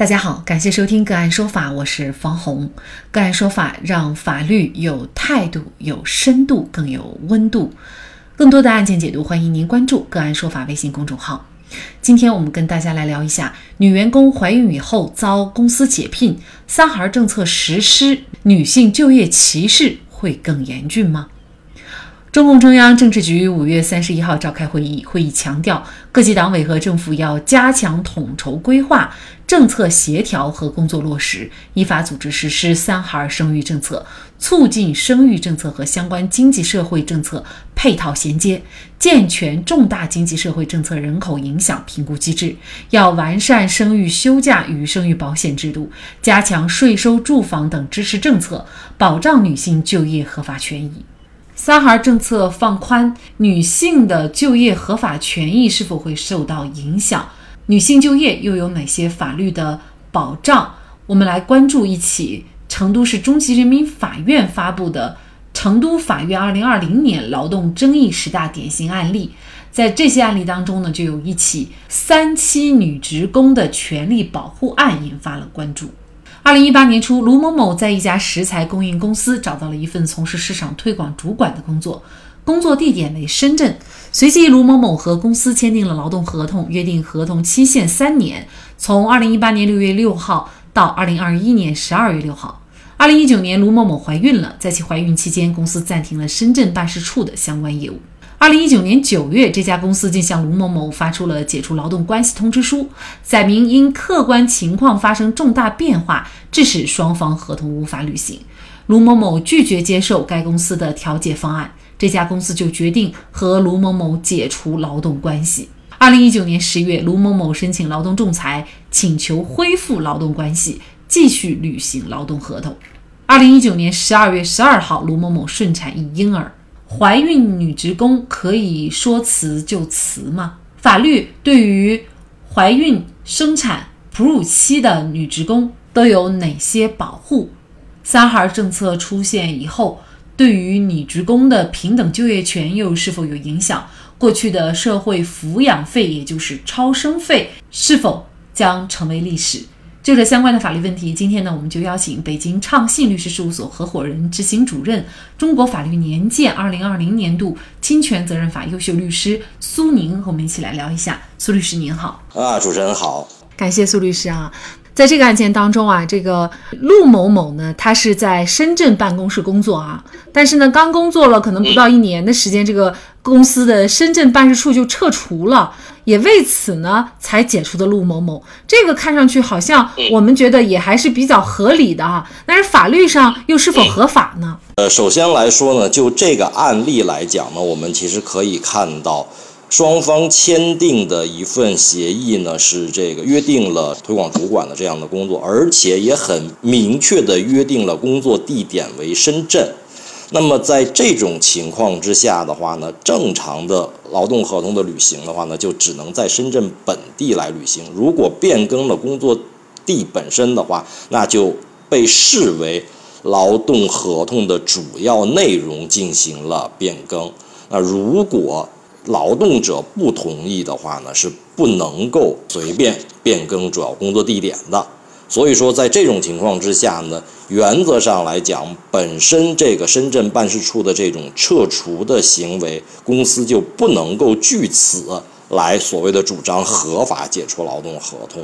大家好，感谢收听个案说法，我是方红。个案说法让法律有态度、有深度、更有温度。更多的案件解读，欢迎您关注个案说法微信公众号。今天我们跟大家来聊一下：女员工怀孕以后遭公司解聘，三孩政策实施，女性就业歧视会更严峻吗？中共中央政治局五月三十一号召开会议，会议强调，各级党委和政府要加强统筹规划、政策协调和工作落实，依法组织实施三孩生育政策，促进生育政策和相关经济社会政策配套衔接，健全重大经济社会政策人口影响评估机制。要完善生育休假与生育保险制度，加强税收、住房等支持政策，保障女性就业合法权益。三孩政策放宽，女性的就业合法权益是否会受到影响？女性就业又有哪些法律的保障？我们来关注一起成都市中级人民法院发布的《成都法院二零二零年劳动争议十大典型案例》。在这些案例当中呢，就有一起三期女职工的权利保护案引发了关注。二零一八年初，卢某某在一家食材供应公司找到了一份从事市场推广主管的工作，工作地点为深圳。随即，卢某某和公司签订了劳动合同，约定合同期限三年，从二零一八年六月六号到二零二一年十二月六号。二零一九年，卢某某怀孕了，在其怀孕期间，公司暂停了深圳办事处的相关业务。二零一九年九月，这家公司竟向卢某某发出了解除劳动关系通知书，载明因客观情况发生重大变化，致使双方合同无法履行。卢某某拒绝接受该公司的调解方案，这家公司就决定和卢某某解除劳动关系。二零一九年十月，卢某某申请劳动仲裁，请求恢复劳动关系，继续履行劳动合同。二零一九年十二月十二号，卢某某顺产一婴儿。怀孕女职工可以说辞就辞吗？法律对于怀孕、生产、哺乳期的女职工都有哪些保护？三孩政策出现以后，对于女职工的平等就业权又是否有影响？过去的社会抚养费，也就是超生费，是否将成为历史？就这相关的法律问题，今天呢，我们就邀请北京畅信律师事务所合伙人、执行主任、中国法律年鉴二零二零年度侵权责任法优秀律师苏宁和我们一起来聊一下。苏律师您好，啊，主持人好，感谢苏律师啊。在这个案件当中啊，这个陆某某呢，他是在深圳办公室工作啊，但是呢，刚工作了可能不到一年的时间，这个公司的深圳办事处就撤除了，也为此呢才解除的陆某某。这个看上去好像我们觉得也还是比较合理的啊，但是法律上又是否合法呢？呃，首先来说呢，就这个案例来讲呢，我们其实可以看到。双方签订的一份协议呢，是这个约定了推广主管的这样的工作，而且也很明确的约定了工作地点为深圳。那么在这种情况之下的话呢，正常的劳动合同的履行的话呢，就只能在深圳本地来履行。如果变更了工作地本身的话，那就被视为劳动合同的主要内容进行了变更。那如果劳动者不同意的话呢，是不能够随便变更主要工作地点的。所以说，在这种情况之下呢，原则上来讲，本身这个深圳办事处的这种撤除的行为，公司就不能够据此来所谓的主张合法解除劳动合同。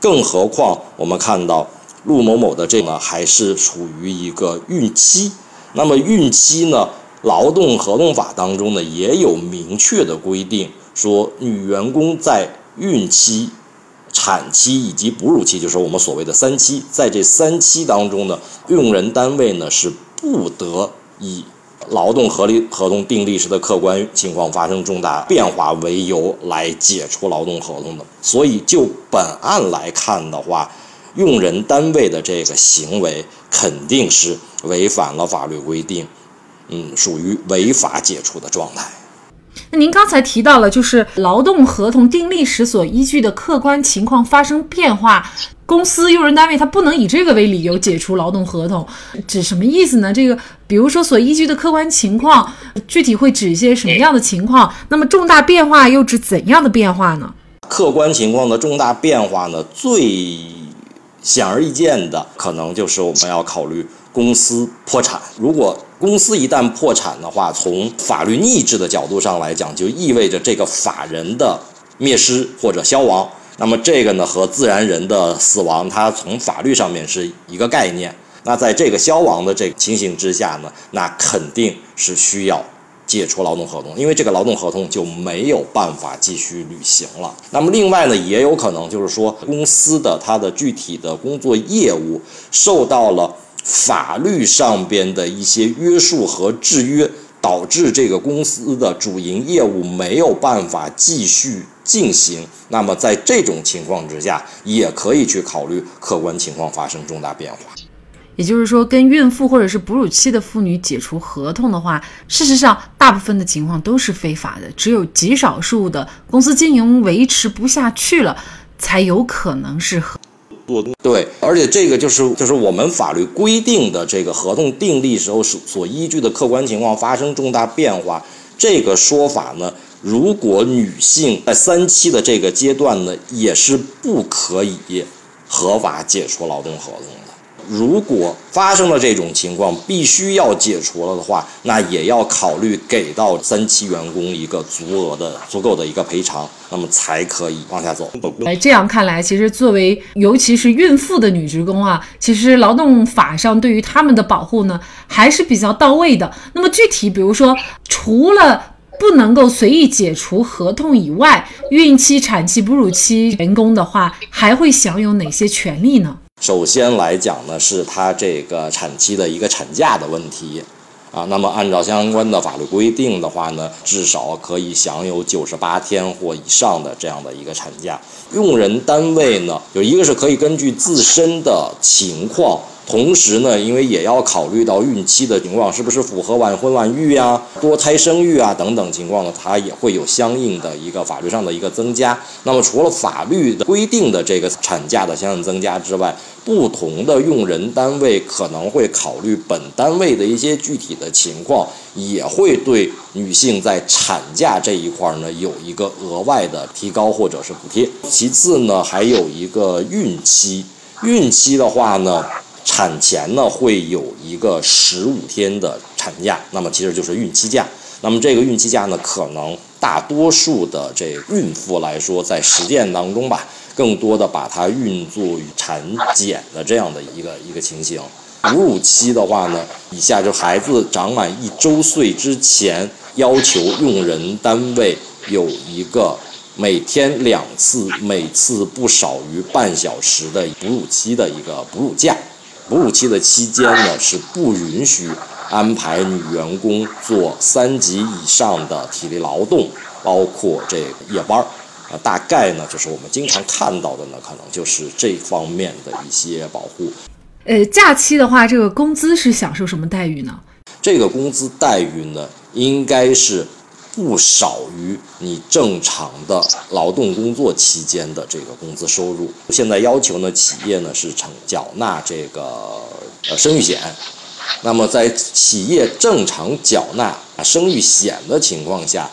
更何况，我们看到陆某某的这个还是处于一个孕期，那么孕期呢？劳动合同法当中呢，也有明确的规定，说女员工在孕期、产期以及哺乳期，就是我们所谓的三期，在这三期当中呢，用人单位呢是不得以劳动合理合同订立时的客观情况发生重大变化为由来解除劳动合同的。所以就本案来看的话，用人单位的这个行为肯定是违反了法律规定。嗯，属于违法解除的状态。那您刚才提到了，就是劳动合同订立时所依据的客观情况发生变化，公司用人单位他不能以这个为理由解除劳动合同，指什么意思呢？这个，比如说所依据的客观情况，具体会指一些什么样的情况？那么重大变化又指怎样的变化呢？客观情况的重大变化呢，最显而易见的，可能就是我们要考虑公司破产。如果公司一旦破产的话，从法律逆制的角度上来讲，就意味着这个法人的灭失或者消亡。那么这个呢，和自然人的死亡，它从法律上面是一个概念。那在这个消亡的这个情形之下呢，那肯定是需要。解除劳动合同，因为这个劳动合同就没有办法继续履行了。那么另外呢，也有可能就是说，公司的它的具体的工作业务受到了法律上边的一些约束和制约，导致这个公司的主营业务没有办法继续进行。那么在这种情况之下，也可以去考虑客观情况发生重大变化。也就是说，跟孕妇或者是哺乳期的妇女解除合同的话，事实上大部分的情况都是非法的，只有极少数的公司经营维持不下去了，才有可能是合。对，而且这个就是就是我们法律规定的这个合同订立时候所所依据的客观情况发生重大变化这个说法呢，如果女性在三期的这个阶段呢，也是不可以合法解除劳动合同的。如果发生了这种情况，必须要解除了的话，那也要考虑给到三期员工一个足额的、足够的一个赔偿，那么才可以往下走。哎，这样看来，其实作为尤其是孕妇的女职工啊，其实劳动法上对于他们的保护呢，还是比较到位的。那么具体，比如说，除了不能够随意解除合同以外，孕期、产期、哺乳期员工的话，还会享有哪些权利呢？首先来讲呢，是他这个产期的一个产假的问题，啊，那么按照相关的法律规定的话呢，至少可以享有九十八天或以上的这样的一个产假。用人单位呢，有一个是可以根据自身的情况。同时呢，因为也要考虑到孕期的情况是不是符合晚婚晚育啊、多胎生育啊等等情况呢，它也会有相应的一个法律上的一个增加。那么除了法律的规定的这个产假的相应增加之外，不同的用人单位可能会考虑本单位的一些具体的情况，也会对女性在产假这一块呢有一个额外的提高或者是补贴。其次呢，还有一个孕期，孕期的话呢。产前呢会有一个十五天的产假，那么其实就是孕期假。那么这个孕期假呢，可能大多数的这孕妇来说，在实践当中吧，更多的把它运作于产检的这样的一个一个情形。哺乳期的话呢，以下就孩子长满一周岁之前，要求用人单位有一个每天两次，每次不少于半小时的哺乳期的一个哺乳假。哺乳期的期间呢，是不允许安排女员工做三级以上的体力劳动，包括这夜班儿。啊，大概呢，就是我们经常看到的呢，可能就是这方面的一些保护。呃，假期的话，这个工资是享受什么待遇呢？这个工资待遇呢，应该是。不少于你正常的劳动工作期间的这个工资收入。现在要求呢，企业呢是承缴纳这个呃生育险。那么在企业正常缴纳生育险的情况下，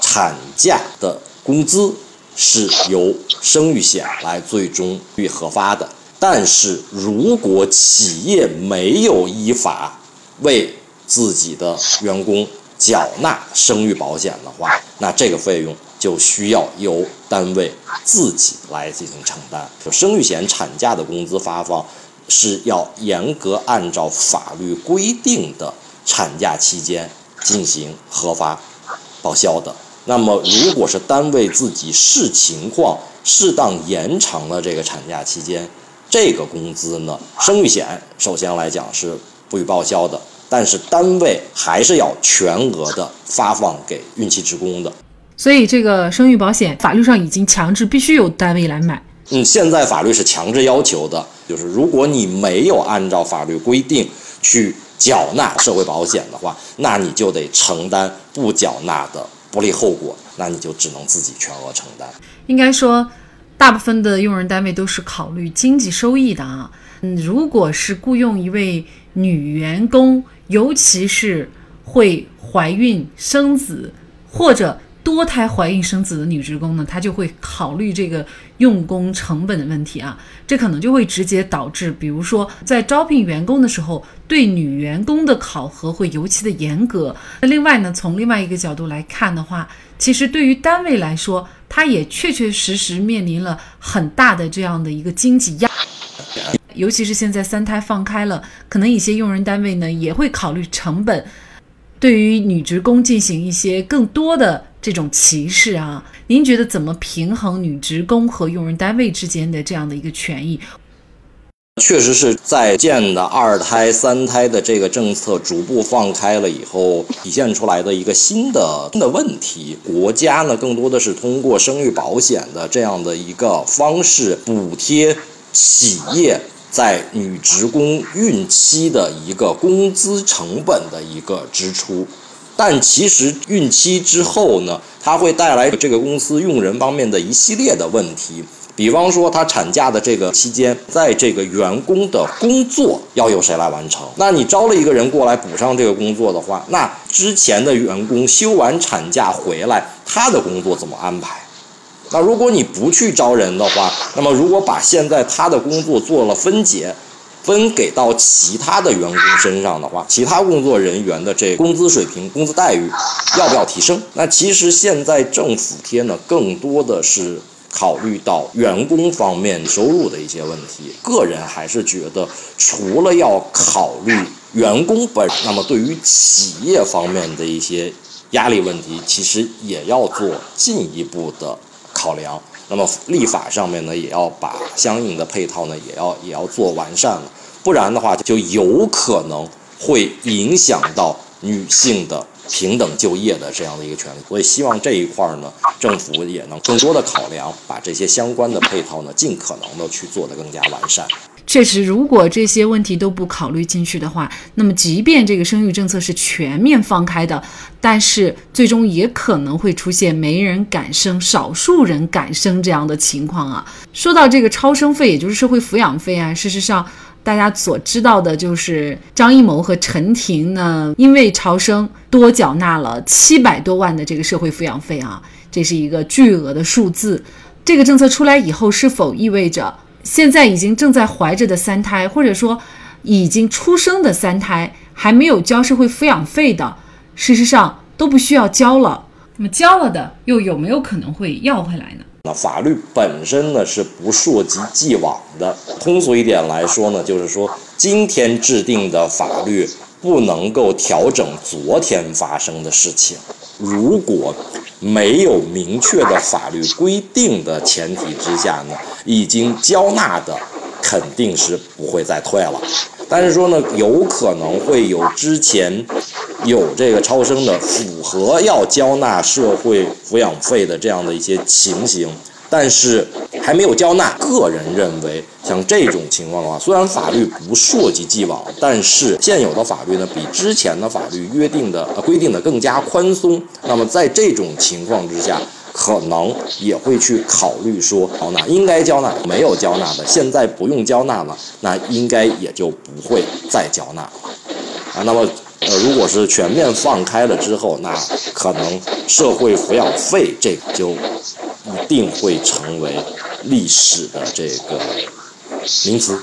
产假的工资是由生育险来最终予核发的。但是如果企业没有依法为自己的员工，缴纳生育保险的话，那这个费用就需要由单位自己来进行承担。就生育险产假的工资发放是要严格按照法律规定的产假期间进行核发报销的。那么，如果是单位自己视情况适当延长了这个产假期间，这个工资呢，生育险首先来讲是不予报销的。但是单位还是要全额的发放给孕期职工的，所以这个生育保险法律上已经强制必须由单位来买。嗯，现在法律是强制要求的，就是如果你没有按照法律规定去缴纳社会保险的话，那你就得承担不缴纳的不利后果，那你就只能自己全额承担。应该说，大部分的用人单位都是考虑经济收益的啊。嗯，如果是雇佣一位女员工，尤其是会怀孕生子或者多胎怀孕生子的女职工呢，她就会考虑这个用工成本的问题啊，这可能就会直接导致，比如说在招聘员工的时候，对女员工的考核会尤其的严格。那另外呢，从另外一个角度来看的话，其实对于单位来说，它也确确实实面临了很大的这样的一个经济压。尤其是现在三胎放开了，可能一些用人单位呢也会考虑成本，对于女职工进行一些更多的这种歧视啊。您觉得怎么平衡女职工和用人单位之间的这样的一个权益？确实是在建的二胎、三胎的这个政策逐步放开了以后，体现出来的一个新的新的问题。国家呢，更多的是通过生育保险的这样的一个方式补贴企业。在女职工孕期的一个工资成本的一个支出，但其实孕期之后呢，它会带来这个公司用人方面的一系列的问题。比方说，她产假的这个期间，在这个员工的工作要由谁来完成？那你招了一个人过来补上这个工作的话，那之前的员工休完产假回来，他的工作怎么安排？那如果你不去招人的话，那么如果把现在他的工作做了分解，分给到其他的员工身上的话，其他工作人员的这工资水平、工资待遇要不要提升？那其实现在政府贴呢，更多的是考虑到员工方面收入的一些问题。个人还是觉得，除了要考虑员工本，那么对于企业方面的一些压力问题，其实也要做进一步的。考量，那么立法上面呢，也要把相应的配套呢，也要也要做完善了，不然的话，就有可能会影响到女性的平等就业的这样的一个权利。所以希望这一块呢，政府也能更多的考量，把这些相关的配套呢，尽可能的去做得更加完善。确实，如果这些问题都不考虑进去的话，那么即便这个生育政策是全面放开的，但是最终也可能会出现没人敢生、少数人敢生这样的情况啊。说到这个超生费，也就是社会抚养费啊，事实上大家所知道的就是张艺谋和陈婷呢，因为超生多缴纳了七百多万的这个社会抚养费啊，这是一个巨额的数字。这个政策出来以后，是否意味着？现在已经正在怀着的三胎，或者说已经出生的三胎，还没有交社会抚养费的，事实上都不需要交了。那么交了的，又有没有可能会要回来呢？那法律本身呢是不溯及既往的。通俗一点来说呢，就是说今天制定的法律不能够调整昨天发生的事情。如果没有明确的法律规定的前提之下呢，已经交纳的肯定是不会再退了。但是说呢，有可能会有之前有这个超生的符合要交纳社会抚养费的这样的一些情形。但是还没有交纳。个人认为，像这种情况的话，虽然法律不溯及既往，但是现有的法律呢，比之前的法律约定的规定的更加宽松。那么在这种情况之下，可能也会去考虑说，交纳应该交纳，没有交纳的，现在不用交纳了，那应该也就不会再交纳了啊。那么呃，如果是全面放开了之后，那可能社会抚养费这个就。一定会成为历史的这个名词。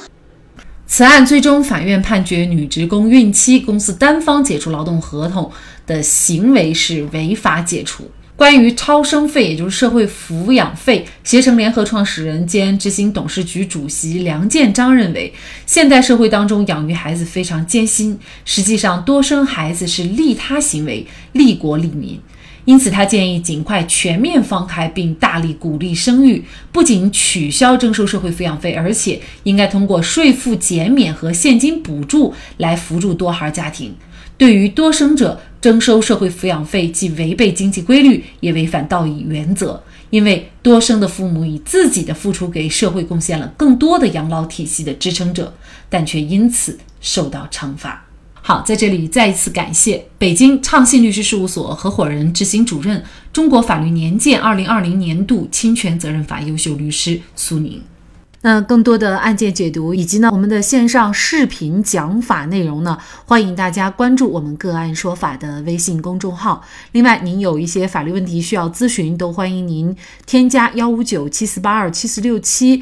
此案最终法院判决女职工孕期公司单方解除劳动合同的行为是违法解除。关于超生费，也就是社会抚养费，携程联合创始人兼执行董事局主席梁建章认为，现代社会当中养育孩子非常艰辛，实际上多生孩子是利他行为，利国利民。因此，他建议尽快全面放开，并大力鼓励生育。不仅取消征收社会抚养费，而且应该通过税负减免和现金补助来扶助多孩家庭。对于多生者征收社会抚养费，既违背经济规律，也违反道义原则。因为多生的父母以自己的付出给社会贡献了更多的养老体系的支撑者，但却因此受到惩罚。好，在这里再一次感谢北京畅信律师事务所合伙人、执行主任、中国法律年鉴二零二零年度侵权责任法优秀律师苏宁。那更多的案件解读以及呢我们的线上视频讲法内容呢，欢迎大家关注我们个案说法的微信公众号。另外，您有一些法律问题需要咨询，都欢迎您添加幺五九七四八二七四六七